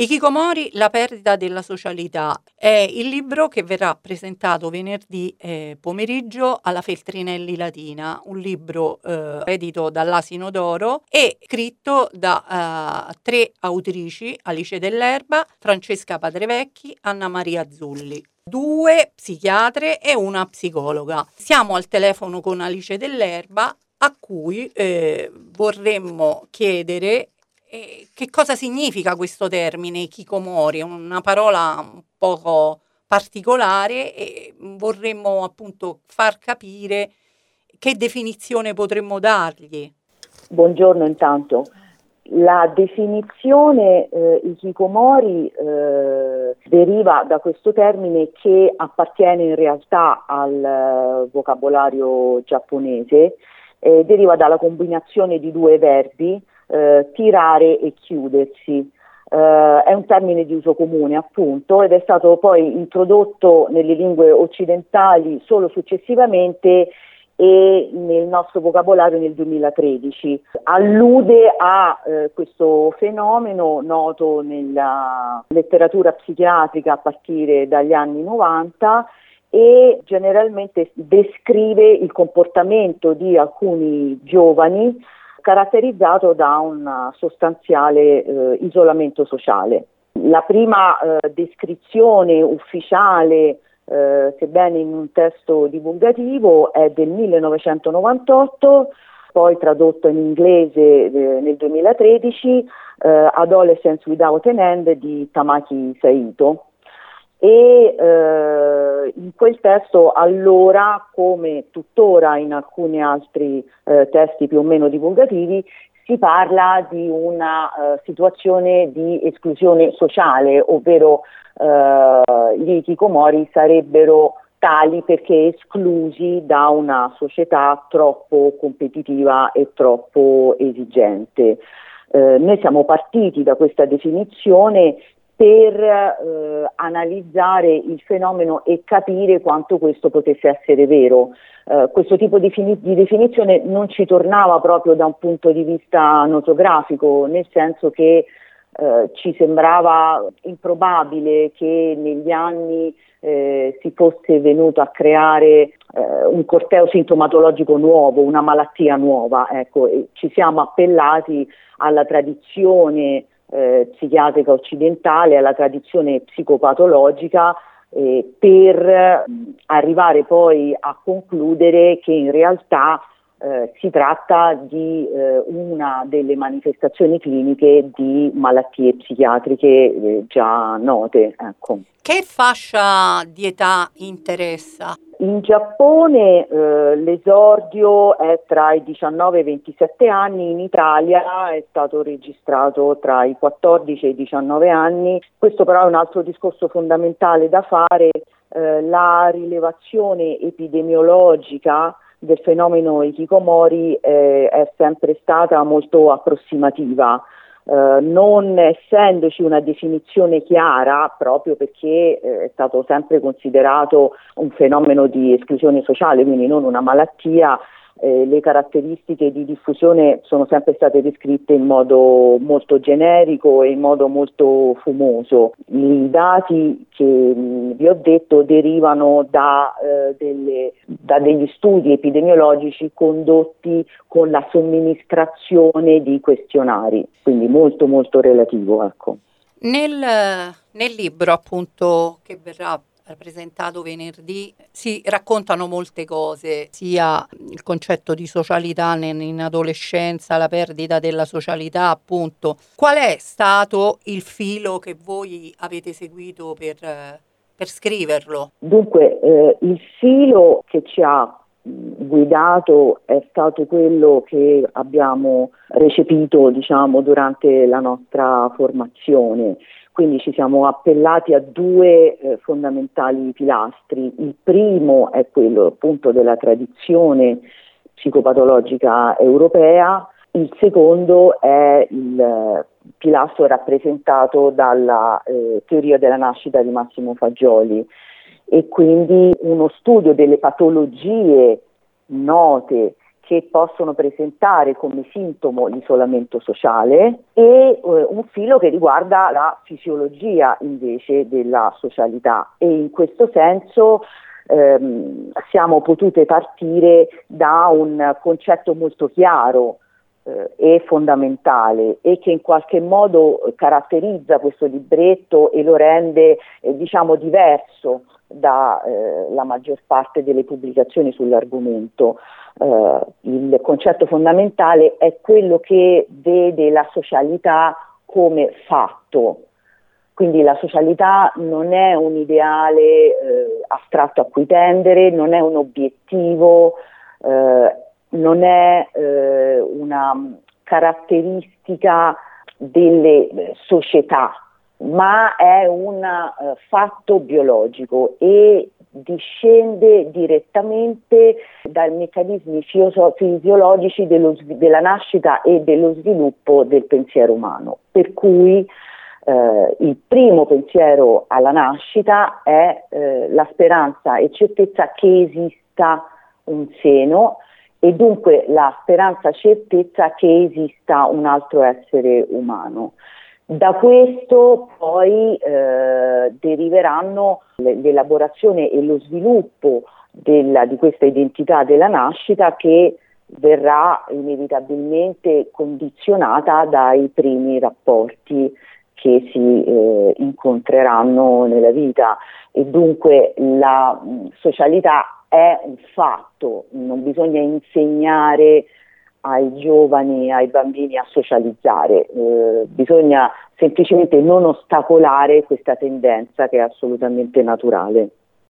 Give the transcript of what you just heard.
Ikikomori, la perdita della socialità. È il libro che verrà presentato venerdì eh, pomeriggio alla Feltrinelli Latina, un libro eh, edito dall'Asino d'Oro e scritto da uh, tre autrici, Alice Dell'Erba, Francesca Padrevecchi, Anna Maria Zulli. Due psichiatre e una psicologa. Siamo al telefono con Alice Dell'Erba a cui eh, vorremmo chiedere e che cosa significa questo termine Kikomori? È una parola un poco particolare e vorremmo appunto far capire che definizione potremmo dargli. Buongiorno intanto. La definizione eh, Ikikomori eh, deriva da questo termine che appartiene in realtà al eh, vocabolario giapponese, eh, deriva dalla combinazione di due verbi, eh, tirare e chiudersi. Uh, è un termine di uso comune appunto ed è stato poi introdotto nelle lingue occidentali solo successivamente e nel nostro vocabolario nel 2013. Allude a eh, questo fenomeno noto nella letteratura psichiatrica a partire dagli anni 90 e generalmente descrive il comportamento di alcuni giovani caratterizzato da un sostanziale eh, isolamento sociale. La prima eh, descrizione ufficiale, eh, sebbene in un testo divulgativo, è del 1998, poi tradotto in inglese eh, nel 2013, eh, Adolescence Without an End di Tamaki Saito e eh, in quel testo allora, come tuttora in alcuni altri eh, testi più o meno divulgativi, si parla di una eh, situazione di esclusione sociale, ovvero eh, gli ikikomori sarebbero tali perché esclusi da una società troppo competitiva e troppo esigente. Eh, noi siamo partiti da questa definizione per eh, analizzare il fenomeno e capire quanto questo potesse essere vero. Eh, questo tipo di, fini- di, definizione non ci tornava proprio da un punto di vista notografico, nel senso che eh, ci sembrava improbabile che negli anni eh, si fosse venuto a creare eh, un corteo sintomatologico nuovo, una malattia nuova. Ecco, ci siamo appellati alla tradizione eh, psichiatrica occidentale, alla tradizione psicopatologica, eh, per arrivare poi a concludere che in realtà eh, si tratta di eh, una delle manifestazioni cliniche di malattie psichiatriche eh, già note. Ecco. Che fascia di età interessa? In Giappone eh, l'esordio è tra i 19 e i 27 anni, in Italia è stato registrato tra i 14 e i 19 anni. Questo però è un altro discorso fondamentale da fare, eh, la rilevazione epidemiologica del fenomeno Ikikomori eh, è sempre stata molto approssimativa. Uh, non essendoci una definizione chiara, proprio perché eh, è stato sempre considerato un fenomeno di esclusione sociale, quindi non una malattia, eh, le caratteristiche di diffusione sono sempre state descritte in modo molto generico e in modo molto fumoso. I dati che mh, vi ho detto derivano da, eh, delle, da degli studi epidemiologici condotti con la somministrazione di questionari, quindi molto molto relativo. Ecco. Nel, nel libro appunto che verrà presentato venerdì si raccontano molte cose, sia il concetto di socialità in adolescenza, la perdita della socialità, appunto. Qual è stato il filo che voi avete seguito per, per scriverlo? Dunque, eh, il filo che ci ha guidato è stato quello che abbiamo recepito diciamo, durante la nostra formazione quindi ci siamo appellati a due eh, fondamentali pilastri. Il primo è quello appunto della tradizione psicopatologica europea, il secondo è il eh, pilastro rappresentato dalla eh, teoria della nascita di Massimo Fagioli e quindi uno studio delle patologie note che possono presentare come sintomo l'isolamento sociale e eh, un filo che riguarda la fisiologia invece della socialità. E in questo senso ehm, siamo potute partire da un concetto molto chiaro eh, e fondamentale e che in qualche modo caratterizza questo libretto e lo rende eh, diciamo diverso dalla eh, maggior parte delle pubblicazioni sull'argomento. Uh, il concetto fondamentale è quello che vede la socialità come fatto, quindi la socialità non è un ideale eh, astratto a cui tendere, non è un obiettivo, eh, non è eh, una caratteristica delle eh, società, ma è un uh, fatto biologico e discende direttamente dai meccanismi fisiologici dello, della nascita e dello sviluppo del pensiero umano. Per cui eh, il primo pensiero alla nascita è eh, la speranza e certezza che esista un seno e dunque la speranza e certezza che esista un altro essere umano. Da questo poi eh, deriveranno l'elaborazione e lo sviluppo della, di questa identità della nascita che verrà inevitabilmente condizionata dai primi rapporti che si eh, incontreranno nella vita. E dunque la mh, socialità è un fatto, non bisogna insegnare ai giovani, ai bambini a socializzare, eh, bisogna semplicemente non ostacolare questa tendenza che è assolutamente naturale.